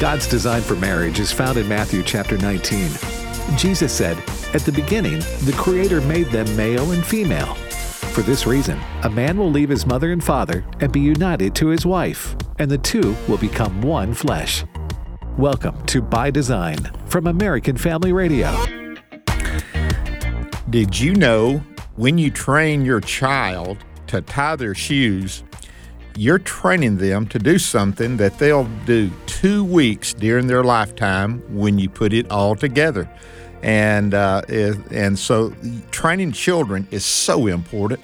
God's design for marriage is found in Matthew chapter 19. Jesus said, At the beginning, the Creator made them male and female. For this reason, a man will leave his mother and father and be united to his wife, and the two will become one flesh. Welcome to By Design from American Family Radio. Did you know when you train your child to tie their shoes, you're training them to do something that they'll do two weeks during their lifetime when you put it all together. And uh, and so training children is so important.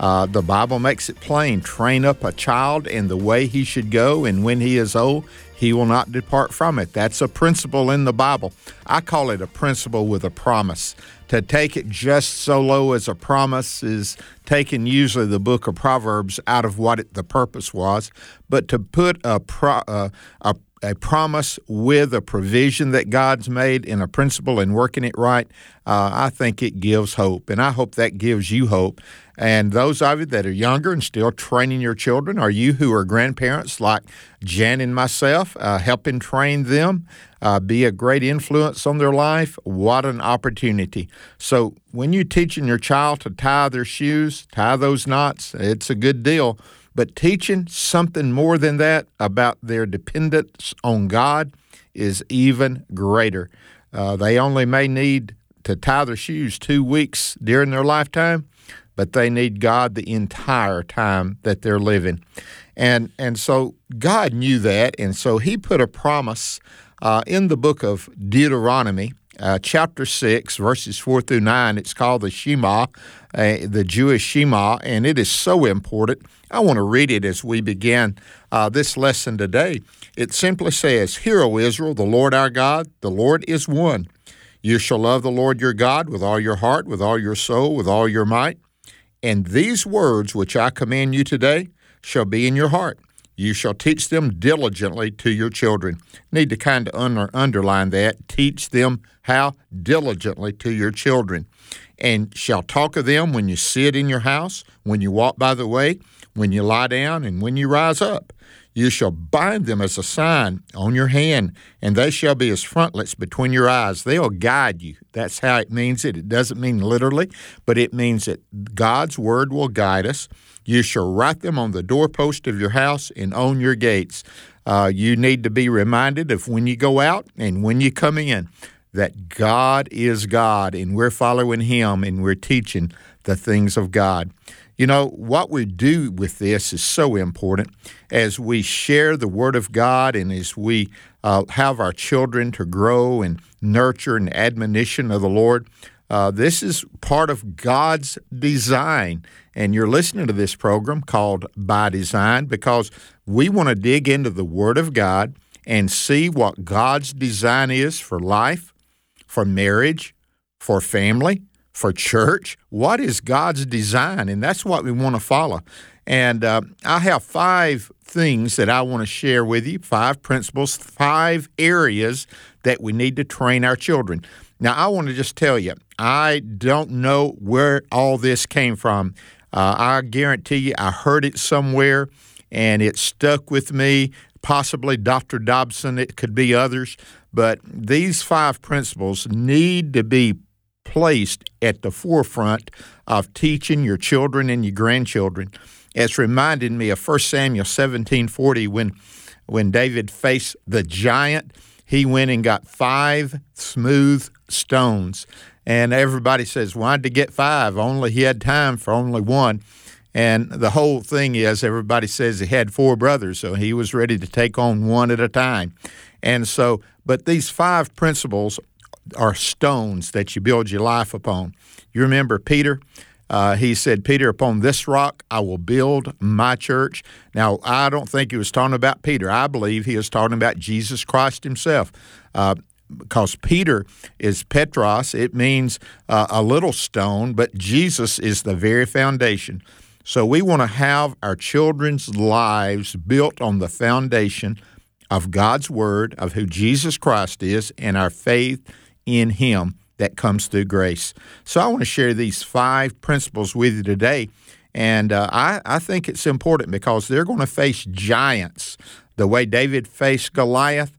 Uh, the Bible makes it plain: train up a child in the way he should go, and when he is old, he will not depart from it. That's a principle in the Bible. I call it a principle with a promise. To take it just so low as a promise is taking usually the book of Proverbs out of what it, the purpose was, but to put a, pro, uh, a a promise with a provision that God's made in a principle and working it right, uh, I think it gives hope. And I hope that gives you hope. And those of you that are younger and still training your children, or you who are grandparents like Jan and myself, uh, helping train them, uh, be a great influence on their life, what an opportunity. So when you're teaching your child to tie their shoes, tie those knots, it's a good deal. But teaching something more than that about their dependence on God is even greater. Uh, they only may need to tie their shoes two weeks during their lifetime, but they need God the entire time that they're living. And, and so God knew that, and so He put a promise uh, in the book of Deuteronomy uh, chapter 6, verses 4 through 9. It's called the Shema, uh, the Jewish Shema, and it is so important. I want to read it as we begin uh, this lesson today. It simply says, Hear, O Israel, the Lord our God, the Lord is one. You shall love the Lord your God with all your heart, with all your soul, with all your might. And these words which I command you today shall be in your heart. You shall teach them diligently to your children. Need to kind of under, underline that. Teach them how diligently to your children. And shall talk of them when you sit in your house, when you walk by the way, when you lie down, and when you rise up. You shall bind them as a sign on your hand, and they shall be as frontlets between your eyes. They'll guide you. That's how it means it. It doesn't mean literally, but it means that God's word will guide us. You shall write them on the doorpost of your house and on your gates. Uh, you need to be reminded of when you go out and when you come in that God is God and we're following Him and we're teaching the things of God. You know, what we do with this is so important as we share the Word of God and as we uh, have our children to grow and nurture and admonition of the Lord. Uh, this is part of God's design. And you're listening to this program called By Design because we want to dig into the Word of God and see what God's design is for life, for marriage, for family, for church. What is God's design? And that's what we want to follow. And uh, I have five things that I want to share with you five principles, five areas that we need to train our children. Now, I want to just tell you, I don't know where all this came from. Uh, I guarantee you, I heard it somewhere and it stuck with me. Possibly Dr. Dobson, it could be others, but these five principles need to be placed at the forefront of teaching your children and your grandchildren. It's reminded me of 1 Samuel 17:40 when when David faced the giant he went and got five smooth stones. And everybody says, why did he get five? Only he had time for only one. And the whole thing is, everybody says he had four brothers, so he was ready to take on one at a time. And so, but these five principles are stones that you build your life upon. You remember Peter? Uh, he said, Peter, upon this rock I will build my church. Now, I don't think he was talking about Peter. I believe he was talking about Jesus Christ himself. Uh, because Peter is Petros, it means uh, a little stone, but Jesus is the very foundation. So we want to have our children's lives built on the foundation of God's Word, of who Jesus Christ is, and our faith in Him that comes through grace. So I want to share these five principles with you today. And uh, I, I think it's important because they're going to face giants the way David faced Goliath.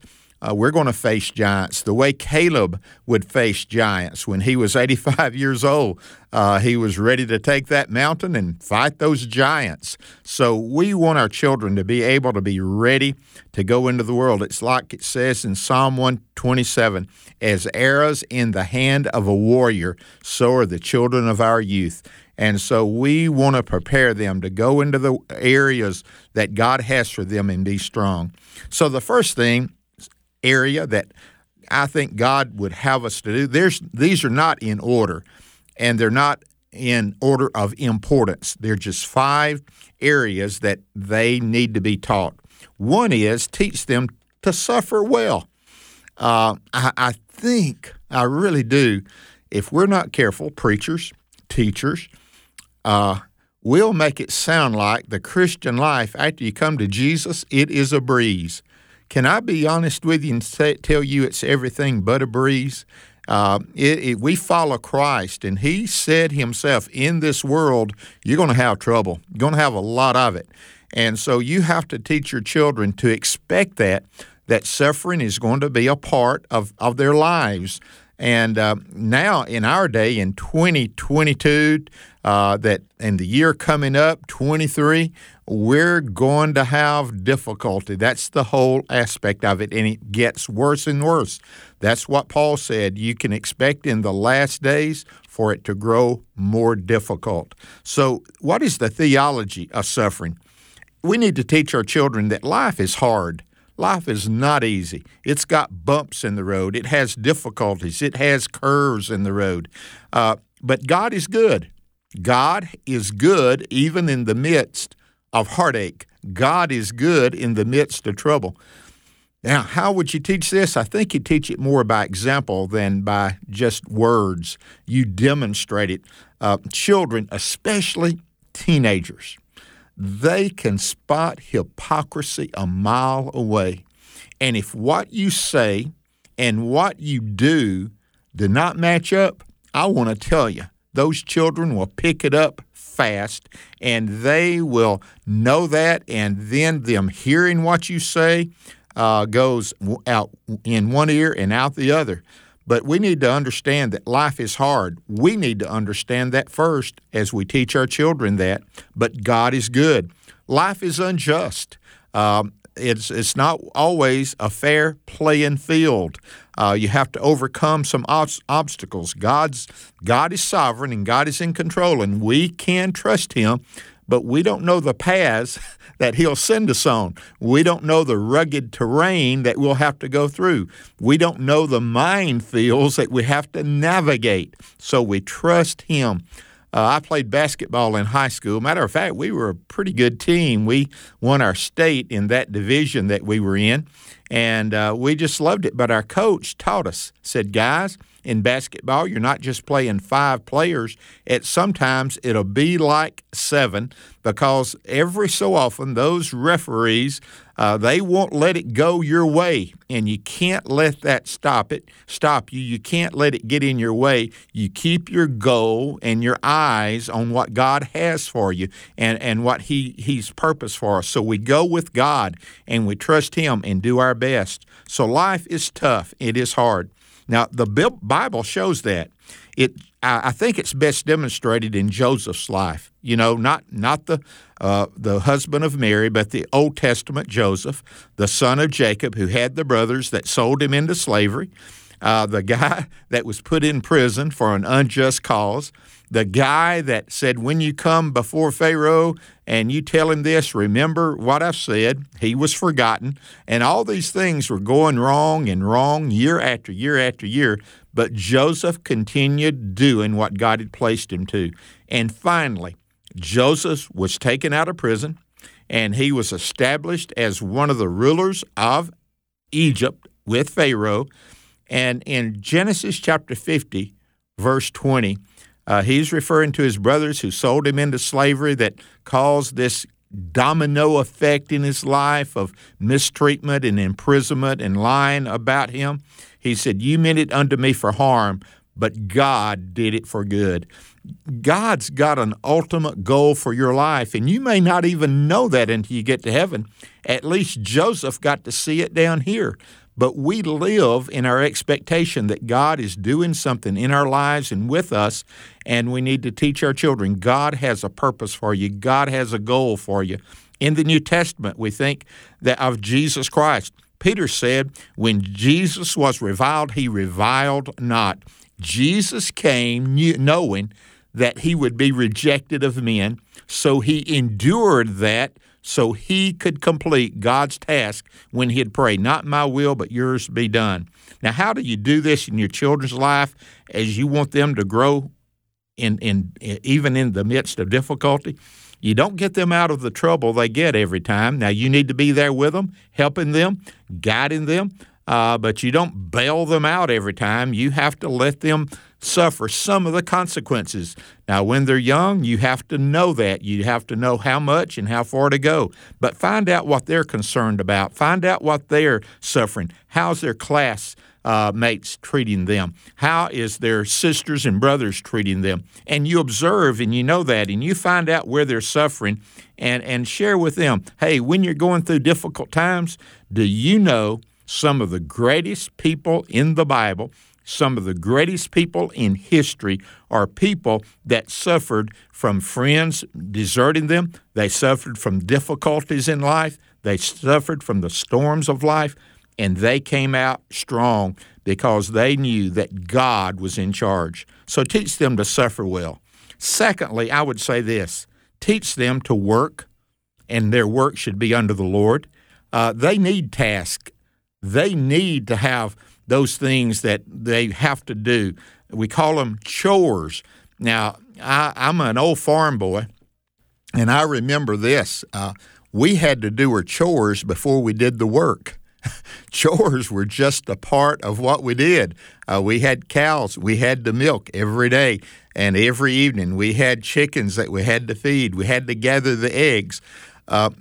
Uh, we're going to face giants the way Caleb would face giants when he was 85 years old. Uh, he was ready to take that mountain and fight those giants. So we want our children to be able to be ready to go into the world. It's like it says in Psalm 127 as arrows in the hand of a warrior, so are the children of our youth. And so we want to prepare them to go into the areas that God has for them and be strong. So the first thing area that I think God would have us to do. There's these are not in order, and they're not in order of importance. They're just five areas that they need to be taught. One is teach them to suffer well. Uh, I, I think I really do. If we're not careful, preachers, teachers, uh, we'll make it sound like the Christian life after you come to Jesus, it is a breeze. Can I be honest with you and say, tell you it's everything but a breeze? Uh, it, it, we follow Christ, and He said Himself, in this world, you're going to have trouble. You're going to have a lot of it. And so you have to teach your children to expect that, that suffering is going to be a part of, of their lives. And uh, now, in our day, in 2022, uh, that in the year coming up, 23, we're going to have difficulty. That's the whole aspect of it, and it gets worse and worse. That's what Paul said. You can expect in the last days for it to grow more difficult. So, what is the theology of suffering? We need to teach our children that life is hard. Life is not easy. It's got bumps in the road. It has difficulties. It has curves in the road. Uh, but God is good. God is good even in the midst of heartache. God is good in the midst of trouble. Now, how would you teach this? I think you teach it more by example than by just words. You demonstrate it. Uh, children, especially teenagers, they can spot hypocrisy a mile away. And if what you say and what you do do not match up, I want to tell you, those children will pick it up fast and they will know that and then them hearing what you say uh, goes out in one ear and out the other but we need to understand that life is hard. We need to understand that first as we teach our children that. But God is good. Life is unjust. Um, it's it's not always a fair playing field. Uh, you have to overcome some ob- obstacles. God's God is sovereign and God is in control, and we can trust Him. But we don't know the paths that He'll send us on. We don't know the rugged terrain that we'll have to go through. We don't know the minefields that we have to navigate. So we trust Him. Uh, I played basketball in high school. Matter of fact, we were a pretty good team. We won our state in that division that we were in, and uh, we just loved it. But our coach taught us, said, guys, in basketball, you're not just playing five players. At sometimes it'll be like seven because every so often those referees uh, they won't let it go your way, and you can't let that stop it. Stop you. You can't let it get in your way. You keep your goal and your eyes on what God has for you and and what He He's purpose for us. So we go with God and we trust Him and do our best. So life is tough. It is hard. Now, the Bible shows that. It, I think it's best demonstrated in Joseph's life. You know, not not the uh, the husband of Mary, but the Old Testament Joseph, the son of Jacob, who had the brothers that sold him into slavery, uh, the guy that was put in prison for an unjust cause, the guy that said, When you come before Pharaoh and you tell him this, remember what I've said, he was forgotten. And all these things were going wrong and wrong year after year after year. But Joseph continued doing what God had placed him to. And finally, Joseph was taken out of prison and he was established as one of the rulers of Egypt with Pharaoh. And in Genesis chapter 50, verse 20, uh, he's referring to his brothers who sold him into slavery that caused this domino effect in his life of mistreatment and imprisonment and lying about him. He said, You meant it unto me for harm, but God did it for good. God's got an ultimate goal for your life, and you may not even know that until you get to heaven. At least Joseph got to see it down here. But we live in our expectation that God is doing something in our lives and with us, and we need to teach our children God has a purpose for you, God has a goal for you. In the New Testament, we think that of Jesus Christ. Peter said, When Jesus was reviled, he reviled not. Jesus came knowing that he would be rejected of men, so he endured that so he could complete God's task when he'd pray, Not my will, but yours be done. Now, how do you do this in your children's life as you want them to grow in, in even in the midst of difficulty? You don't get them out of the trouble they get every time. Now, you need to be there with them, helping them, guiding them, uh, but you don't bail them out every time. You have to let them suffer some of the consequences. Now, when they're young, you have to know that. You have to know how much and how far to go. But find out what they're concerned about. Find out what they're suffering. How's their class uh, mates treating them? How is their sisters and brothers treating them? And you observe and you know that, and you find out where they're suffering and, and share with them hey, when you're going through difficult times, do you know some of the greatest people in the Bible? Some of the greatest people in history are people that suffered from friends deserting them. They suffered from difficulties in life. They suffered from the storms of life and they came out strong because they knew that God was in charge. So teach them to suffer well. Secondly, I would say this teach them to work, and their work should be under the Lord. Uh, they need tasks, they need to have those things that they have to do. We call them chores. Now, I, am an old farm boy, and I remember this. Uh, we had to do our chores before we did the work. chores were just a part of what we did. Uh, we had cows, we had to milk every day and every evening. We had chickens that we had to feed, we had to gather the eggs. Uh,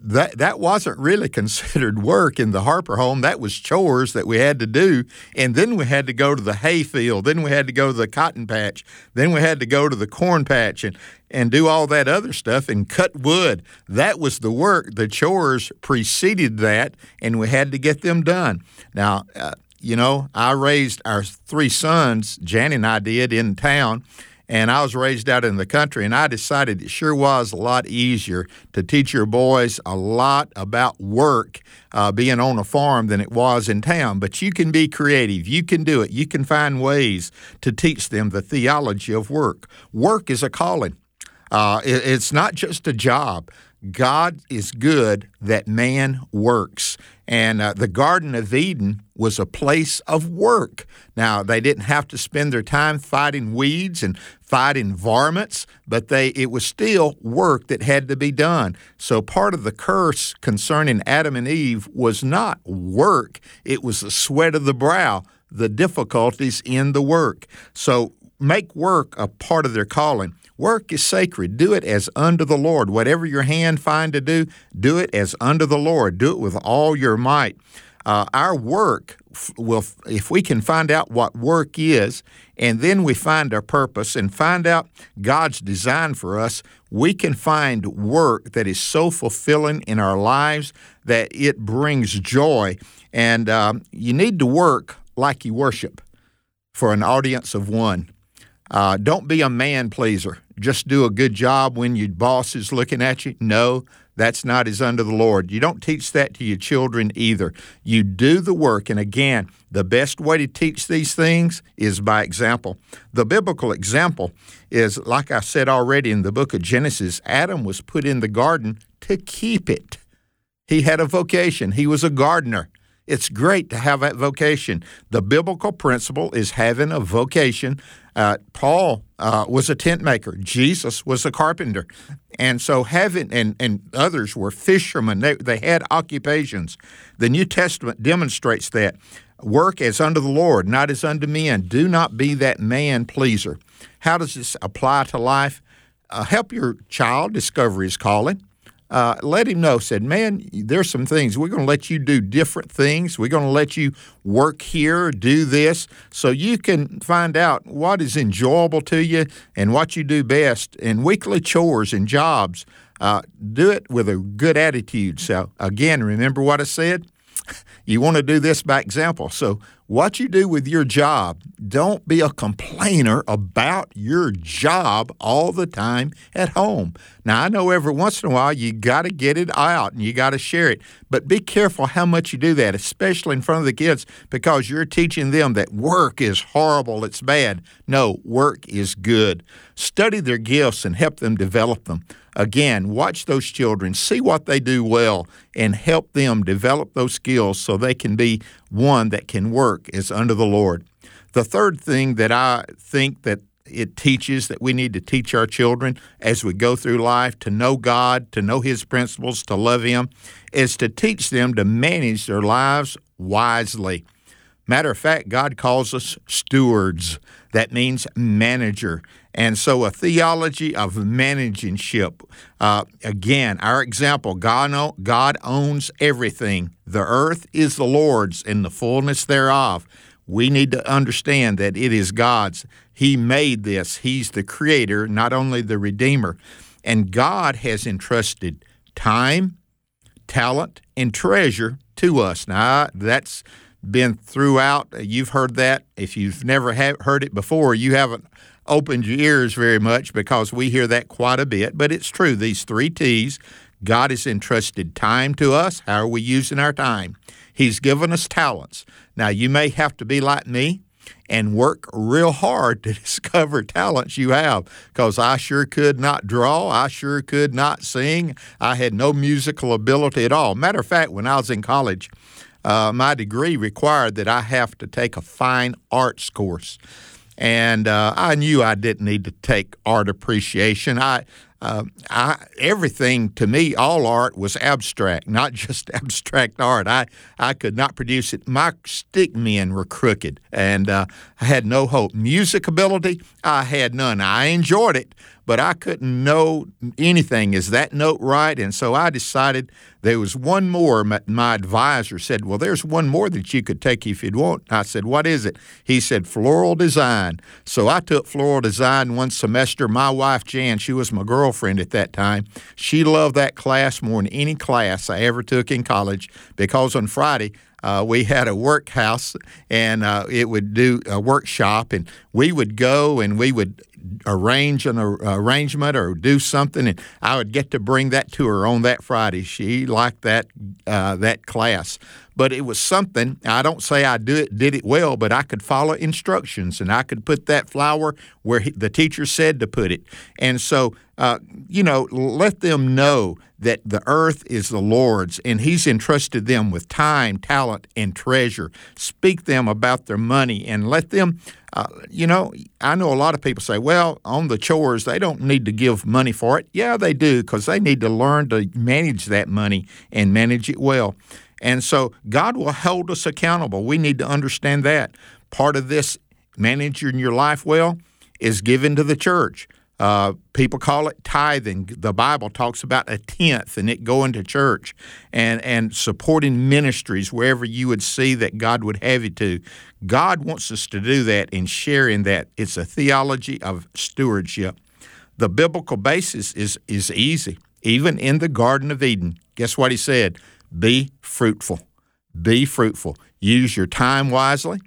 that that wasn't really considered work in the Harper home. That was chores that we had to do, and then we had to go to the hay field. Then we had to go to the cotton patch. Then we had to go to the corn patch and and do all that other stuff and cut wood. That was the work. The chores preceded that, and we had to get them done. Now, uh, you know, I raised our three sons. Jan and I did in town and I was raised out in the country, and I decided it sure was a lot easier to teach your boys a lot about work uh, being on a farm than it was in town. But you can be creative, you can do it, you can find ways to teach them the theology of work. Work is a calling. Uh, it, it's not just a job. God is good that man works. And uh, the Garden of Eden was a place of work. Now, they didn't have to spend their time fighting weeds and fighting varmints, but they it was still work that had to be done. So part of the curse concerning Adam and Eve was not work, it was the sweat of the brow, the difficulties in the work. So make work a part of their calling. Work is sacred. Do it as unto the Lord. Whatever your hand find to do, do it as unto the Lord. Do it with all your might. Uh, our work will, if we can find out what work is, and then we find our purpose and find out God's design for us, we can find work that is so fulfilling in our lives that it brings joy. And um, you need to work like you worship for an audience of one. Uh, don't be a man pleaser just do a good job when your boss is looking at you. No, that's not as under the Lord. You don't teach that to your children either. You do the work. And again, the best way to teach these things is by example. The biblical example is, like I said already in the book of Genesis, Adam was put in the garden to keep it. He had a vocation, he was a gardener. It's great to have that vocation. The biblical principle is having a vocation. Uh, Paul uh, was a tent maker. Jesus was a carpenter, and so having and and others were fishermen. They they had occupations. The New Testament demonstrates that work as unto the Lord, not as unto men. Do not be that man pleaser. How does this apply to life? Uh, help your child discover his calling uh, let him know, said, man, there's some things. We're going to let you do different things. We're going to let you work here, do this, so you can find out what is enjoyable to you and what you do best And weekly chores and jobs. Uh, do it with a good attitude. So, again, remember what I said? you want to do this by example. So, what you do with your job, don't be a complainer about your job all the time at home. Now, I know every once in a while you got to get it out and you got to share it, but be careful how much you do that, especially in front of the kids, because you're teaching them that work is horrible, it's bad. No, work is good. Study their gifts and help them develop them. Again, watch those children, see what they do well, and help them develop those skills so they can be one that can work as under the Lord. The third thing that I think that it teaches that we need to teach our children as we go through life to know God, to know His principles, to love Him, is to teach them to manage their lives wisely. Matter of fact, God calls us stewards. That means manager. And so, a theology of managership. Uh, again, our example God, God owns everything. The earth is the Lord's and the fullness thereof. We need to understand that it is God's. He made this, He's the creator, not only the redeemer. And God has entrusted time, talent, and treasure to us. Now, that's been throughout. Uh, you've heard that. If you've never heard it before, you haven't opened your ears very much because we hear that quite a bit. But it's true. These three T's God has entrusted time to us. How are we using our time? He's given us talents. Now, you may have to be like me and work real hard to discover talents you have because I sure could not draw. I sure could not sing. I had no musical ability at all. Matter of fact, when I was in college, uh, my degree required that I have to take a fine arts course. And uh, I knew I didn't need to take art appreciation. I, uh, I, everything to me, all art was abstract, not just abstract art. I, I could not produce it. My stick men were crooked, and uh, I had no hope. Music ability, I had none. I enjoyed it, but I couldn't know anything. Is that note right? And so I decided there was one more. My, my, advisor said, Well, there's one more that you could take if you'd want. I said, What is it? He said, Floral design. So I took floral design one semester. My wife, Jan, she was my girlfriend at that time. She loved that class more than any class I ever took in college because on Friday, uh, we had a workhouse and uh, it would do a workshop, and we would go and we would arrange an arrangement or do something, and I would get to bring that to her on that Friday. She liked that uh, that class, but it was something. I don't say I do it, did it well, but I could follow instructions and I could put that flower where he, the teacher said to put it, and so uh, you know, let them know that the earth is the Lord's and He's entrusted them with time, talent, and treasure. Speak them about their money and let them uh, you know, I know a lot of people say, well, on the chores, they don't need to give money for it. Yeah, they do, because they need to learn to manage that money and manage it well. And so God will hold us accountable. We need to understand that. Part of this managing your life well is given to the church. Uh, people call it tithing. The Bible talks about a tenth and it going to church and, and supporting ministries wherever you would see that God would have you to. God wants us to do that and share in that. It's a theology of stewardship. The biblical basis is, is easy. Even in the Garden of Eden, guess what he said? Be fruitful. Be fruitful. Use your time wisely.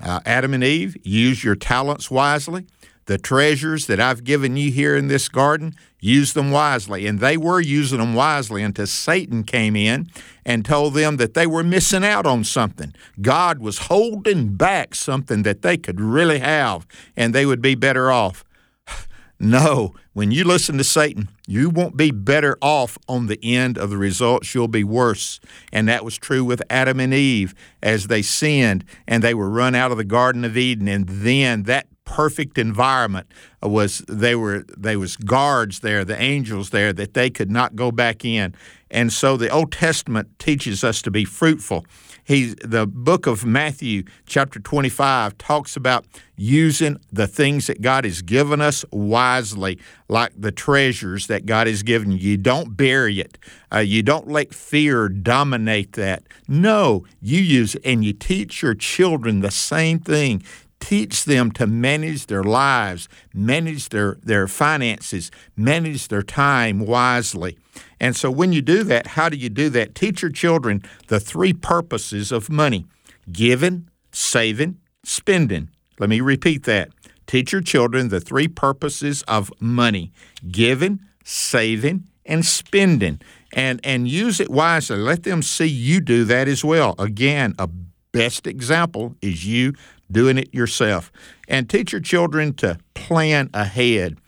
Uh, Adam and Eve, use your talents wisely the treasures that I've given you here in this garden, use them wisely. And they were using them wisely until Satan came in and told them that they were missing out on something. God was holding back something that they could really have and they would be better off. No, when you listen to Satan, you won't be better off on the end of the results. You'll be worse. And that was true with Adam and Eve as they sinned and they were run out of the Garden of Eden. And then that perfect environment was they were they was guards there the angels there that they could not go back in. And so the old testament teaches us to be fruitful. He the book of matthew chapter 25 talks about using the things that god has given us wisely like the treasures that god has given you. You don't bury it. Uh, you don't let fear dominate that. No you use it and you teach your children the same thing teach them to manage their lives, manage their, their finances, manage their time wisely. And so when you do that, how do you do that? Teach your children the three purposes of money giving, saving, spending. Let me repeat that. Teach your children the three purposes of money giving, saving, and spending. And, and use it wisely. Let them see you do that as well. Again, a best example is you doing it yourself. And teach your children to plan ahead.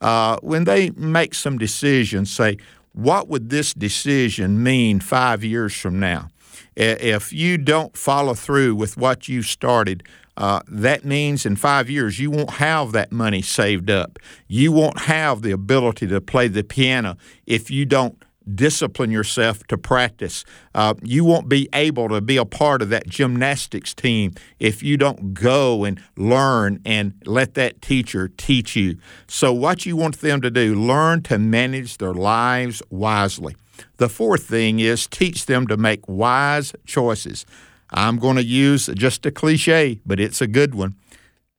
Uh, when they make some decisions, say, what would this decision mean five years from now? If you don't follow through with what you started, uh, that means in five years you won't have that money saved up. You won't have the ability to play the piano if you don't discipline yourself to practice. Uh, you won't be able to be a part of that gymnastics team if you don't go and learn and let that teacher teach you. So, what you want them to do, learn to manage their lives wisely. The fourth thing is teach them to make wise choices. I'm going to use just a cliche, but it's a good one.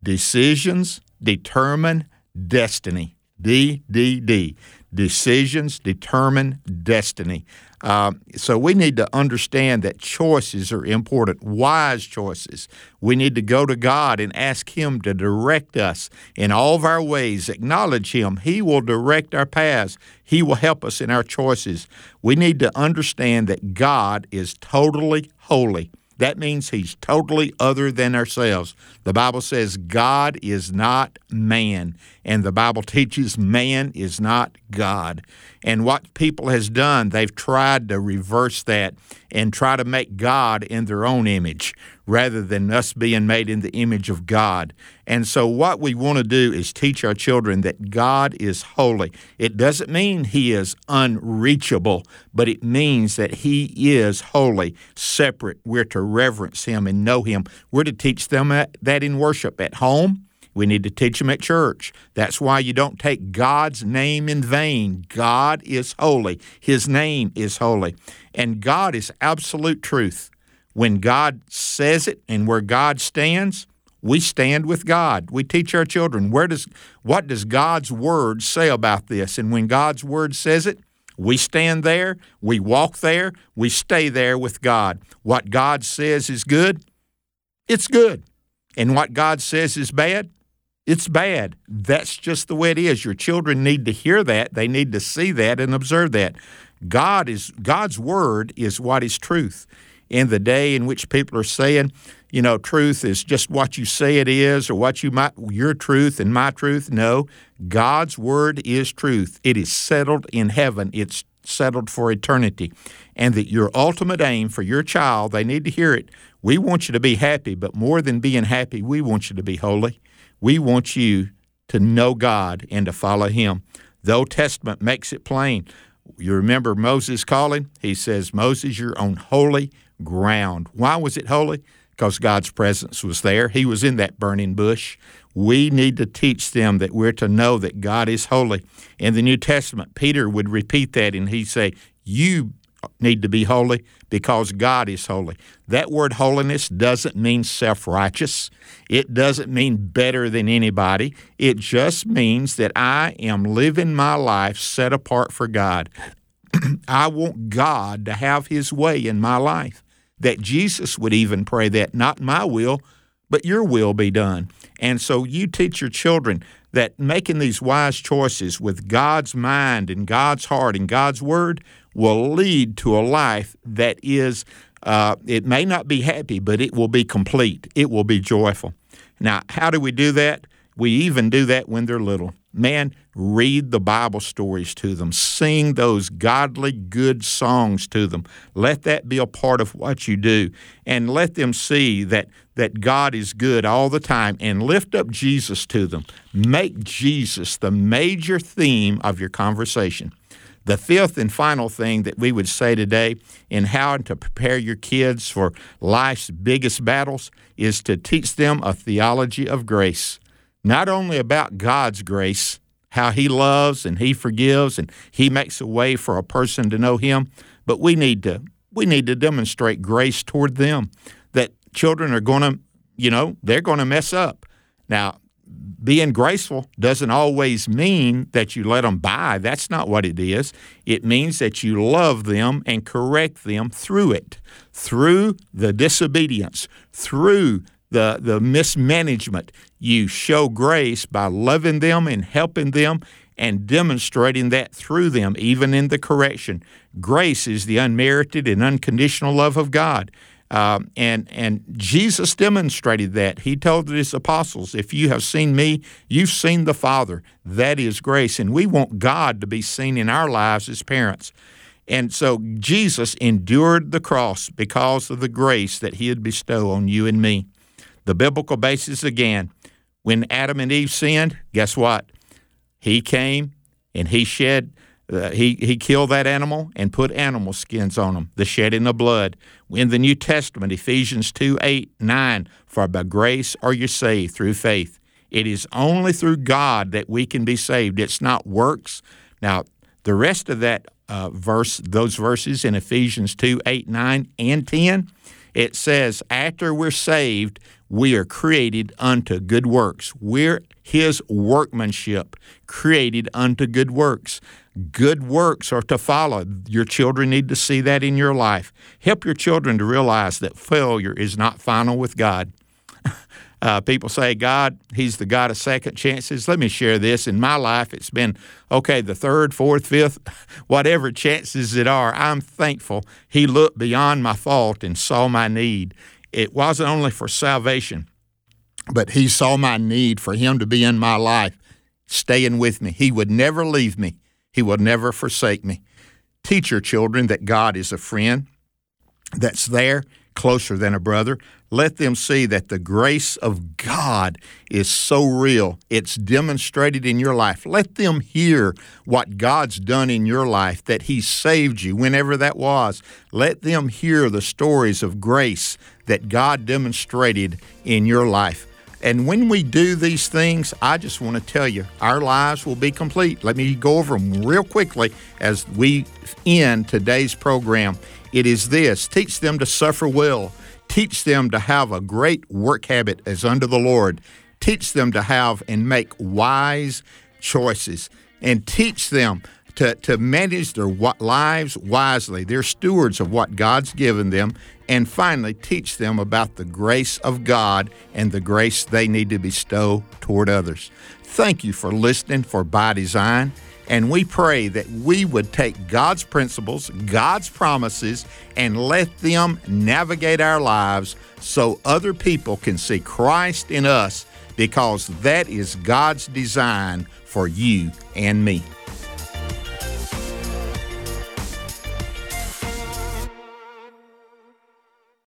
Decisions determine destiny. D D D. Decisions determine destiny. Uh, so we need to understand that choices are important, wise choices. We need to go to God and ask Him to direct us in all of our ways, acknowledge Him. He will direct our paths, He will help us in our choices. We need to understand that God is totally holy. That means he's totally other than ourselves. The Bible says God is not man, and the Bible teaches man is not God. And what people has done, they've tried to reverse that and try to make God in their own image rather than us being made in the image of God. And so what we want to do is teach our children that God is holy. It doesn't mean he is unreachable, but it means that he is holy, separate. We're to reverence him and know him. We're to teach them that in worship at home we need to teach them at church. That's why you don't take God's name in vain. God is holy, His name is holy. And God is absolute truth. When God says it and where God stands, we stand with God. We teach our children where does what does God's word say about this? And when God's word says it, we stand there, we walk there, we stay there with God. What God says is good, it's good. And what God says is bad, it's bad. That's just the way it is. Your children need to hear that. They need to see that and observe that. God is God's word is what is truth. In the day in which people are saying, you know, truth is just what you say it is or what you might your truth and my truth. No, God's word is truth. It is settled in heaven. It's settled for eternity. And that your ultimate aim for your child, they need to hear it. We want you to be happy, but more than being happy, we want you to be holy. We want you to know God and to follow Him. The Old Testament makes it plain. You remember Moses calling? He says, Moses, you're on holy ground. Why was it holy? Because God's presence was there. He was in that burning bush. We need to teach them that we're to know that God is holy. In the New Testament, Peter would repeat that and he'd say, You need to be holy because God is holy. That word holiness doesn't mean self righteous, it doesn't mean better than anybody. It just means that I am living my life set apart for God. I want God to have His way in my life. That Jesus would even pray that, not my will, but your will be done. And so you teach your children that making these wise choices with God's mind and God's heart and God's word will lead to a life that is, uh, it may not be happy, but it will be complete. It will be joyful. Now, how do we do that? We even do that when they're little. Man, read the Bible stories to them, sing those godly, good songs to them. Let that be a part of what you do, and let them see that, that God is good all the time, and lift up Jesus to them. Make Jesus the major theme of your conversation. The fifth and final thing that we would say today in how to prepare your kids for life's biggest battles is to teach them a theology of grace. Not only about God's grace, how He loves and He forgives and He makes a way for a person to know Him, but we need to we need to demonstrate grace toward them. That children are going to you know, they're going to mess up. Now, being graceful doesn't always mean that you let them by. That's not what it is. It means that you love them and correct them through it, through the disobedience, through the, the mismanagement. You show grace by loving them and helping them and demonstrating that through them, even in the correction. Grace is the unmerited and unconditional love of God. Um, and and Jesus demonstrated that. He told his apostles, "If you have seen me, you've seen the Father. That is grace." And we want God to be seen in our lives as parents. And so Jesus endured the cross because of the grace that He had bestowed on you and me. The biblical basis again: when Adam and Eve sinned, guess what? He came and He shed uh, he, he killed that animal and put animal skins on them, the shedding of blood. In the New Testament, Ephesians 2 8, 9, for by grace are you saved through faith. It is only through God that we can be saved. It's not works. Now, the rest of that uh, verse, those verses in Ephesians 2 8, 9, and 10, it says, after we're saved, we are created unto good works. We're his workmanship, created unto good works. Good works are to follow. Your children need to see that in your life. Help your children to realize that failure is not final with God. Uh, people say, God, He's the God of second chances. Let me share this. In my life, it's been, okay, the third, fourth, fifth, whatever chances it are. I'm thankful He looked beyond my fault and saw my need. It wasn't only for salvation, but He saw my need for Him to be in my life, staying with me. He would never leave me, He will never forsake me. Teach your children that God is a friend that's there, closer than a brother. Let them see that the grace of God is so real. It's demonstrated in your life. Let them hear what God's done in your life, that He saved you, whenever that was. Let them hear the stories of grace that God demonstrated in your life. And when we do these things, I just want to tell you, our lives will be complete. Let me go over them real quickly as we end today's program. It is this teach them to suffer well, teach them to have a great work habit as under the Lord, teach them to have and make wise choices, and teach them to, to manage their lives wisely. They're stewards of what God's given them. And finally, teach them about the grace of God and the grace they need to bestow toward others. Thank you for listening for By Design. And we pray that we would take God's principles, God's promises, and let them navigate our lives so other people can see Christ in us because that is God's design for you and me.